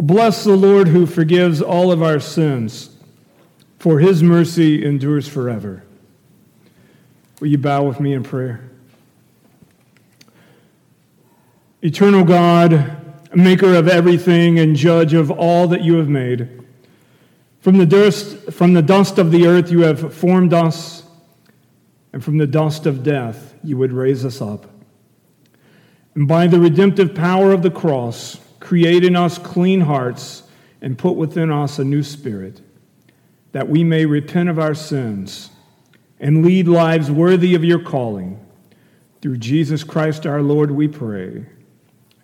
Well, bless the Lord who forgives all of our sins, for his mercy endures forever. Will you bow with me in prayer? Eternal God, maker of everything and judge of all that you have made, from the dust, from the dust of the earth you have formed us, and from the dust of death you would raise us up. And by the redemptive power of the cross, create in us clean hearts and put within us a new spirit, that we may repent of our sins and lead lives worthy of your calling. Through Jesus Christ our Lord, we pray.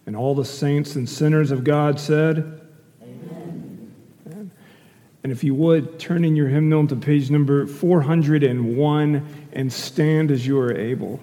And all the saints and sinners of God said, Amen. And if you would, turn in your hymnal to page number 401 and stand as you are able.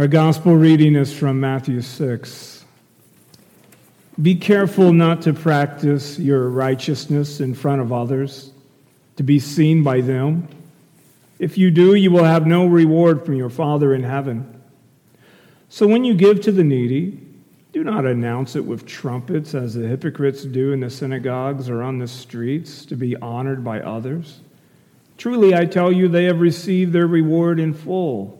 Our gospel reading is from Matthew 6. Be careful not to practice your righteousness in front of others, to be seen by them. If you do, you will have no reward from your Father in heaven. So when you give to the needy, do not announce it with trumpets as the hypocrites do in the synagogues or on the streets to be honored by others. Truly, I tell you, they have received their reward in full.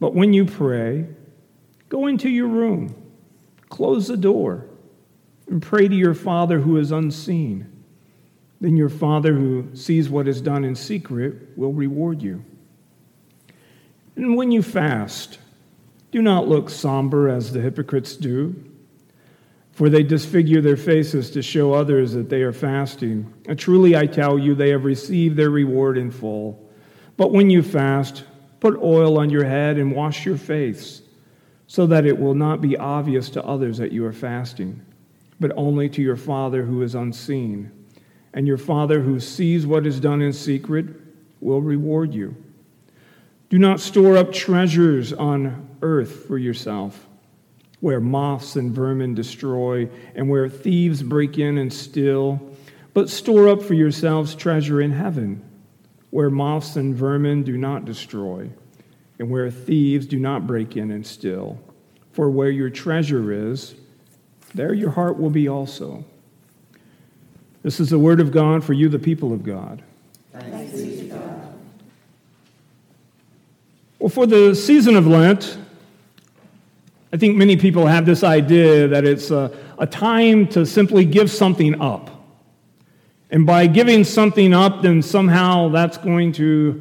But when you pray, go into your room, close the door, and pray to your Father who is unseen. Then your Father who sees what is done in secret will reward you. And when you fast, do not look somber as the hypocrites do, for they disfigure their faces to show others that they are fasting. And truly, I tell you, they have received their reward in full. But when you fast, put oil on your head and wash your face, so that it will not be obvious to others that you are fasting, but only to your Father who is unseen. And your Father who sees what is done in secret will reward you. Do not store up treasures on earth for yourself, where moths and vermin destroy, and where thieves break in and steal. But store up for yourselves treasure in heaven, where moths and vermin do not destroy, and where thieves do not break in and steal. For where your treasure is, there your heart will be also. This is the word of God for you, the people of God. Thanks be to God. Well, for the season of Lent, I think many people have this idea that it's a, a time to simply give something up. And by giving something up, then somehow that's going to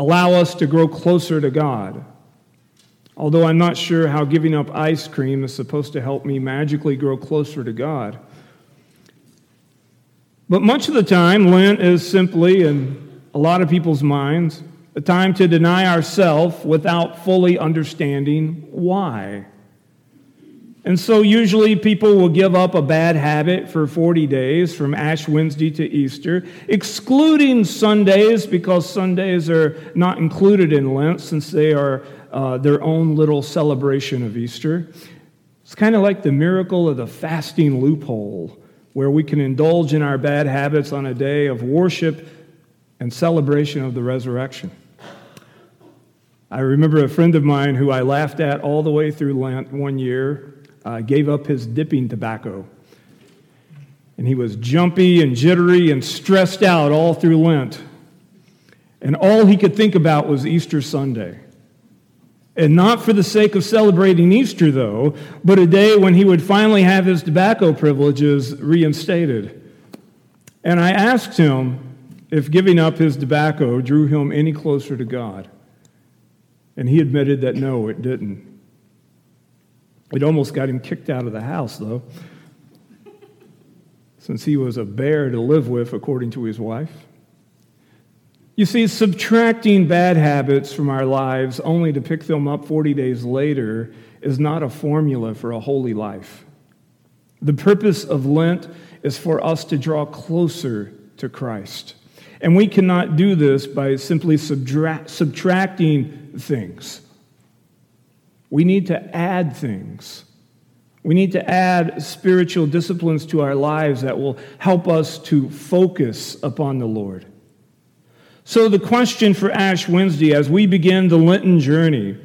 allow us to grow closer to God. Although I'm not sure how giving up ice cream is supposed to help me magically grow closer to God. But much of the time, Lent is simply, in a lot of people's minds, a time to deny ourselves without fully understanding why. And so, usually, people will give up a bad habit for 40 days from Ash Wednesday to Easter, excluding Sundays because Sundays are not included in Lent since they are uh, their own little celebration of Easter. It's kind of like the miracle of the fasting loophole, where we can indulge in our bad habits on a day of worship and celebration of the resurrection. I remember a friend of mine who I laughed at all the way through Lent one year uh, gave up his dipping tobacco. And he was jumpy and jittery and stressed out all through Lent. And all he could think about was Easter Sunday. And not for the sake of celebrating Easter, though, but a day when he would finally have his tobacco privileges reinstated. And I asked him if giving up his tobacco drew him any closer to God. And he admitted that no, it didn't. It almost got him kicked out of the house, though, since he was a bear to live with, according to his wife. You see, subtracting bad habits from our lives only to pick them up 40 days later is not a formula for a holy life. The purpose of Lent is for us to draw closer to Christ. And we cannot do this by simply subtra- subtracting things. We need to add things. We need to add spiritual disciplines to our lives that will help us to focus upon the Lord. So, the question for Ash Wednesday as we begin the Lenten journey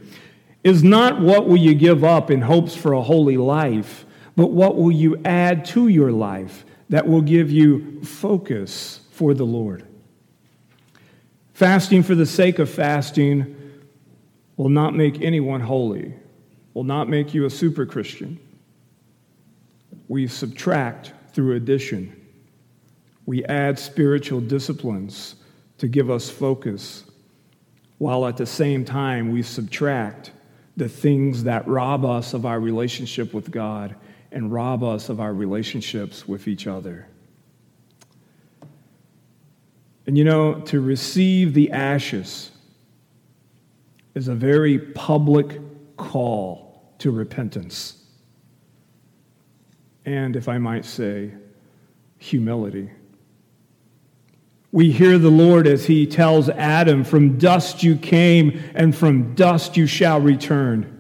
is not what will you give up in hopes for a holy life, but what will you add to your life that will give you focus for the Lord. Fasting for the sake of fasting will not make anyone holy, will not make you a super Christian. We subtract through addition. We add spiritual disciplines to give us focus, while at the same time we subtract the things that rob us of our relationship with God and rob us of our relationships with each other. And you know, to receive the ashes is a very public call to repentance. And, if I might say, humility. We hear the Lord as he tells Adam, From dust you came, and from dust you shall return.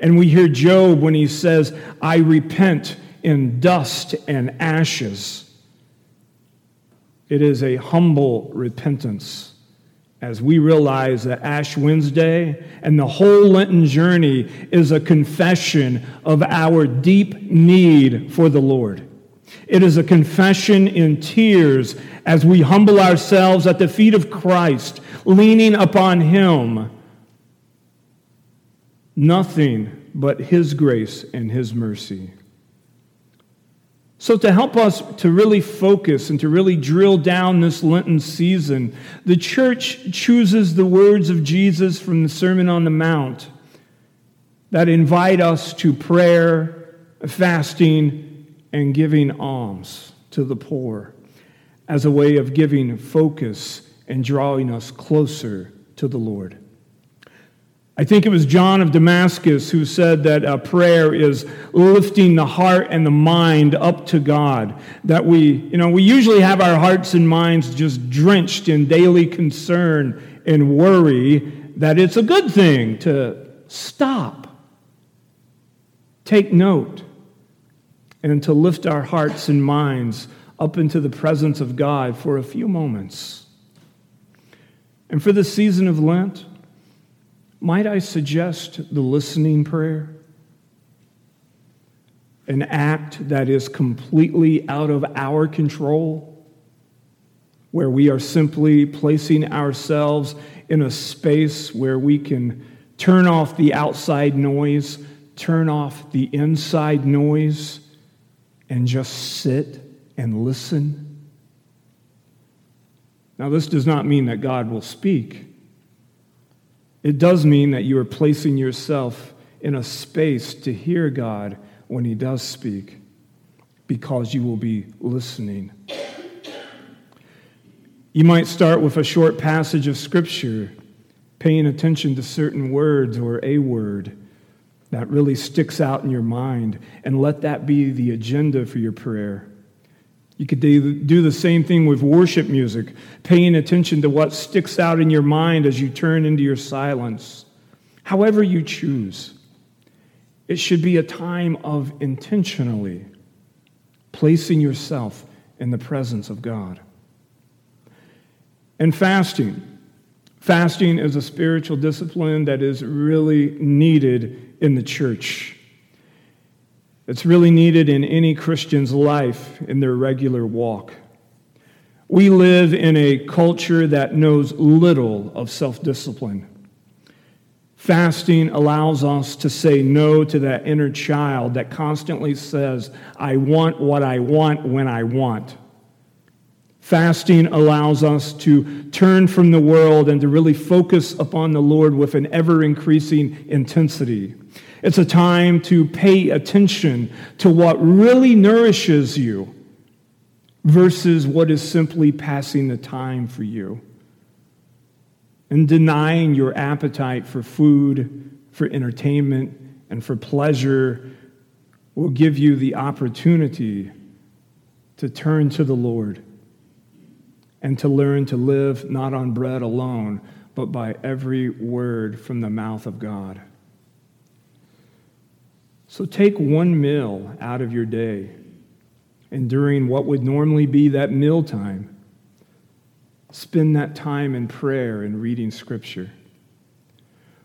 And we hear Job when he says, I repent in dust and ashes. It is a humble repentance as we realize that Ash Wednesday and the whole Lenten journey is a confession of our deep need for the Lord. It is a confession in tears as we humble ourselves at the feet of Christ, leaning upon Him. Nothing but His grace and His mercy. So, to help us to really focus and to really drill down this Lenten season, the church chooses the words of Jesus from the Sermon on the Mount that invite us to prayer, fasting, and giving alms to the poor as a way of giving focus and drawing us closer to the Lord. I think it was John of Damascus who said that prayer is lifting the heart and the mind up to God. That we, you know, we usually have our hearts and minds just drenched in daily concern and worry, that it's a good thing to stop, take note, and to lift our hearts and minds up into the presence of God for a few moments. And for the season of Lent, might I suggest the listening prayer? An act that is completely out of our control, where we are simply placing ourselves in a space where we can turn off the outside noise, turn off the inside noise, and just sit and listen. Now, this does not mean that God will speak. It does mean that you are placing yourself in a space to hear God when He does speak because you will be listening. You might start with a short passage of Scripture, paying attention to certain words or a word that really sticks out in your mind, and let that be the agenda for your prayer. You could do the same thing with worship music, paying attention to what sticks out in your mind as you turn into your silence. However, you choose, it should be a time of intentionally placing yourself in the presence of God. And fasting. Fasting is a spiritual discipline that is really needed in the church. It's really needed in any Christian's life in their regular walk. We live in a culture that knows little of self discipline. Fasting allows us to say no to that inner child that constantly says, I want what I want when I want. Fasting allows us to turn from the world and to really focus upon the Lord with an ever increasing intensity. It's a time to pay attention to what really nourishes you versus what is simply passing the time for you. And denying your appetite for food, for entertainment, and for pleasure will give you the opportunity to turn to the Lord and to learn to live not on bread alone, but by every word from the mouth of God. So take one meal out of your day, and during what would normally be that meal time, spend that time in prayer and reading Scripture.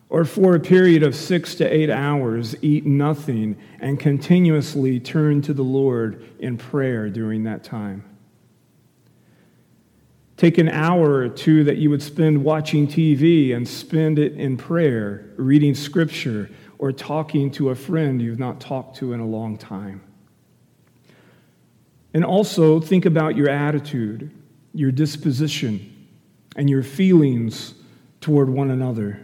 Or for a period of six to eight hours, eat nothing and continuously turn to the Lord in prayer during that time. Take an hour or two that you would spend watching TV and spend it in prayer, reading Scripture, or talking to a friend you've not talked to in a long time. And also think about your attitude, your disposition, and your feelings toward one another.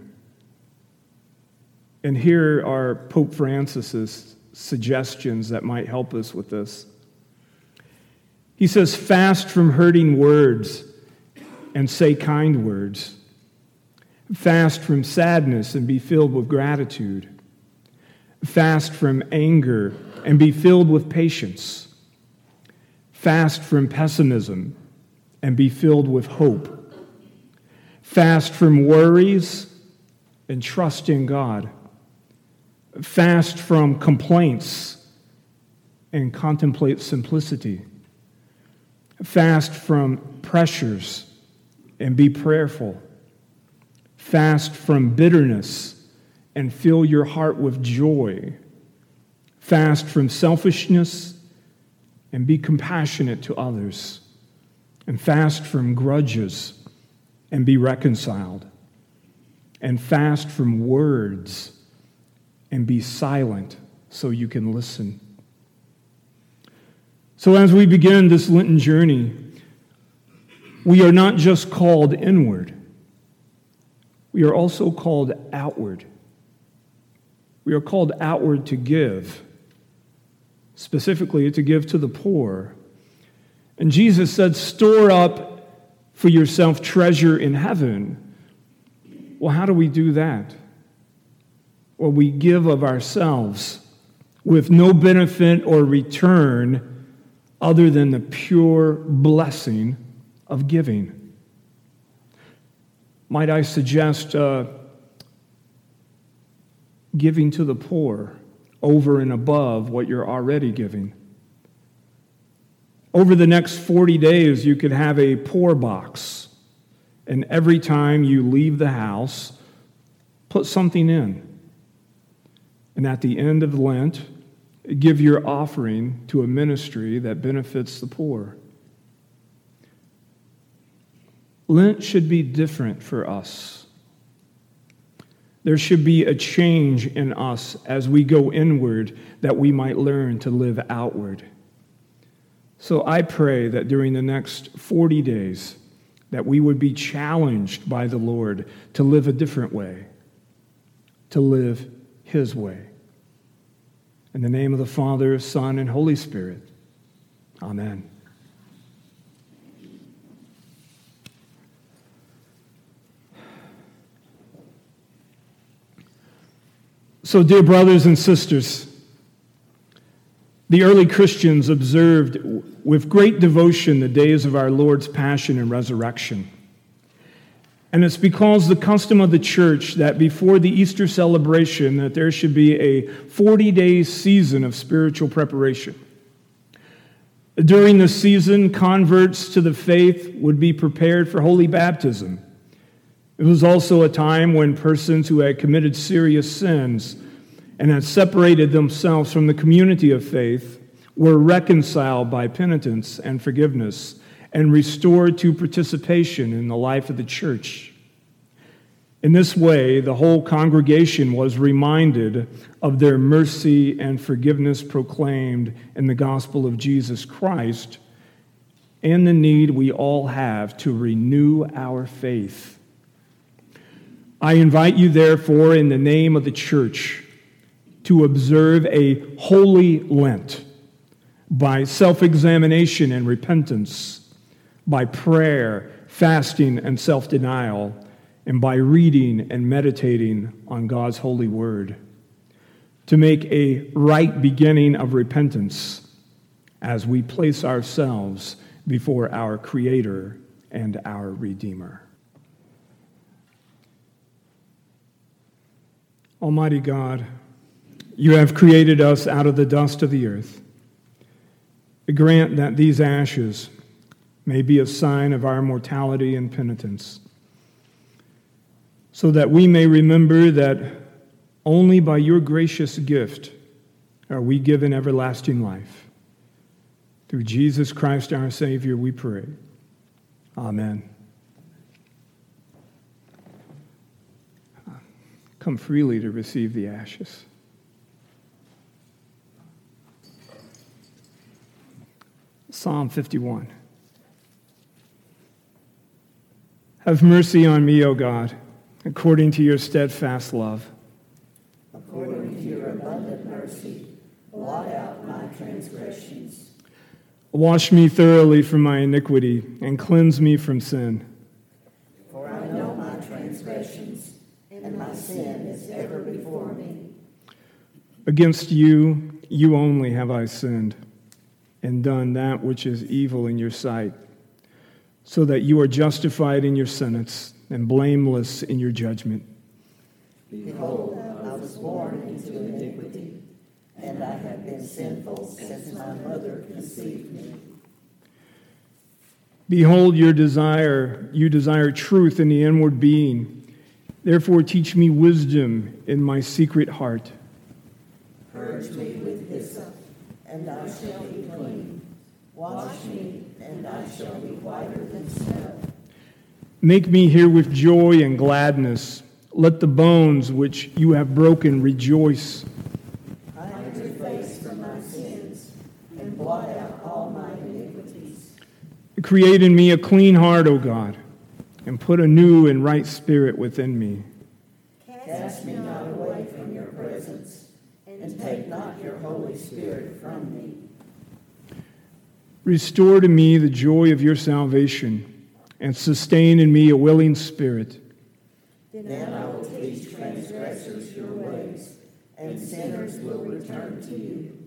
And here are Pope Francis's suggestions that might help us with this. He says, fast from hurting words and say kind words. Fast from sadness and be filled with gratitude Fast from anger and be filled with patience. Fast from pessimism and be filled with hope. Fast from worries and trust in God. Fast from complaints and contemplate simplicity. Fast from pressures and be prayerful. Fast from bitterness and fill your heart with joy. Fast from selfishness and be compassionate to others. And fast from grudges and be reconciled. And fast from words and be silent so you can listen. So, as we begin this Lenten journey, we are not just called inward, we are also called outward. We are called outward to give, specifically to give to the poor. And Jesus said, Store up for yourself treasure in heaven. Well, how do we do that? Well, we give of ourselves with no benefit or return other than the pure blessing of giving. Might I suggest uh, giving to the poor over and above what you're already giving? Over the next 40 days, you could have a poor box. And every time you leave the house, put something in. And at the end of Lent, give your offering to a ministry that benefits the poor. Lent should be different for us. There should be a change in us as we go inward that we might learn to live outward. So I pray that during the next 40 days that we would be challenged by the Lord to live a different way, to live his way. In the name of the Father, Son, and Holy Spirit. Amen. So, dear brothers and sisters, the early Christians observed with great devotion the days of our Lord's passion and resurrection. And it's because the custom of the church that before the Easter celebration that there should be a 40-day season of spiritual preparation. During the season, converts to the faith would be prepared for holy baptism. It was also a time when persons who had committed serious sins and had separated themselves from the community of faith were reconciled by penitence and forgiveness and restored to participation in the life of the church. In this way, the whole congregation was reminded of their mercy and forgiveness proclaimed in the gospel of Jesus Christ and the need we all have to renew our faith. I invite you, therefore, in the name of the church, to observe a holy Lent by self examination and repentance, by prayer, fasting, and self denial, and by reading and meditating on God's holy word. To make a right beginning of repentance as we place ourselves before our Creator and our Redeemer. Almighty God, you have created us out of the dust of the earth. Grant that these ashes may be a sign of our mortality and penitence, so that we may remember that only by your gracious gift are we given everlasting life. Through Jesus Christ our Savior, we pray. Amen. Come freely to receive the ashes. Psalm 51. Have mercy on me, O God, according to your steadfast love. According to your abundant mercy, blot out my transgressions. Wash me thoroughly from my iniquity and cleanse me from sin. For I know my transgressions, and my sin is ever before me. Against you, you only have I sinned and done that which is evil in your sight, so that you are justified in your sentence and blameless in your judgment. Behold, I was born into iniquity, and I have been sinful since my mother conceived me. Behold, your desire, you desire truth in the inward being, Therefore, teach me wisdom in my secret heart. Purge me with hyssop, and I shall be clean. Wash me, and I shall be whiter than snow. Make me hear with joy and gladness. Let the bones which you have broken rejoice. Hide your face from my sins, and blot out all my iniquities. Create in me a clean heart, O God, and put a new and right spirit within me. Cast me not away from your presence, and take not your Holy Spirit from me. Restore to me the joy of your salvation, and sustain in me a willing spirit. Then I will teach transgressors your ways, and sinners will return to you.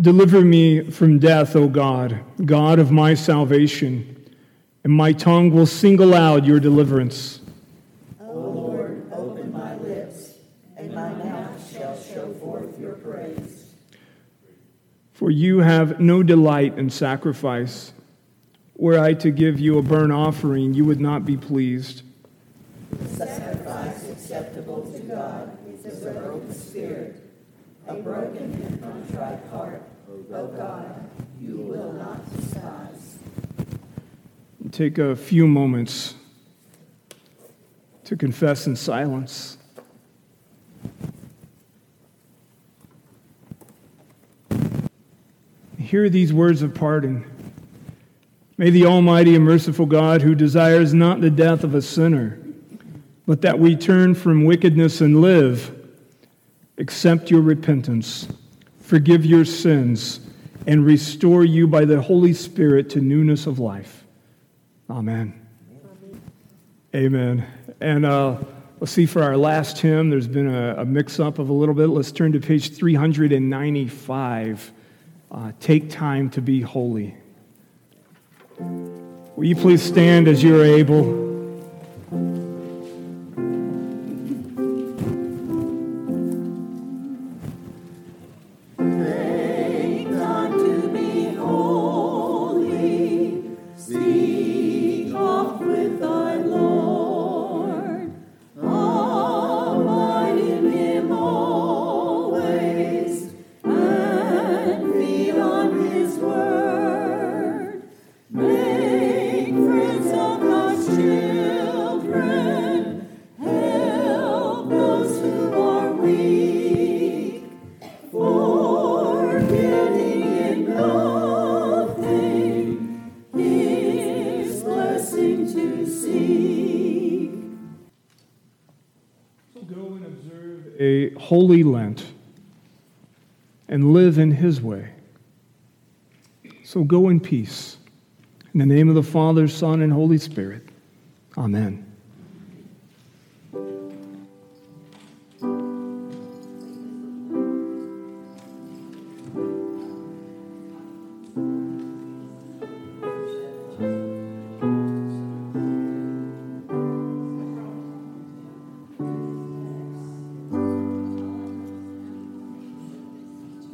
Deliver me from death, O God, God of my salvation, and my tongue will single out your deliverance. O Lord, open my lips, and my mouth shall show forth your praise. For you have no delight in sacrifice. Were I to give you a burnt offering, you would not be pleased. Sacrifice acceptable to God is a broken spirit, a broken and contrite heart. O God, you will not despise. Take a few moments to confess in silence. Hear these words of pardon. May the Almighty and merciful God, who desires not the death of a sinner, but that we turn from wickedness and live, accept your repentance, forgive your sins, and restore you by the Holy Spirit to newness of life. Amen. Amen. And uh, let's see for our last hymn, there's been a, a mix up of a little bit. Let's turn to page 395. Uh, Take time to be holy. Will you please stand as you are able? Holy Lent and live in His way. So go in peace. In the name of the Father, Son, and Holy Spirit. Amen.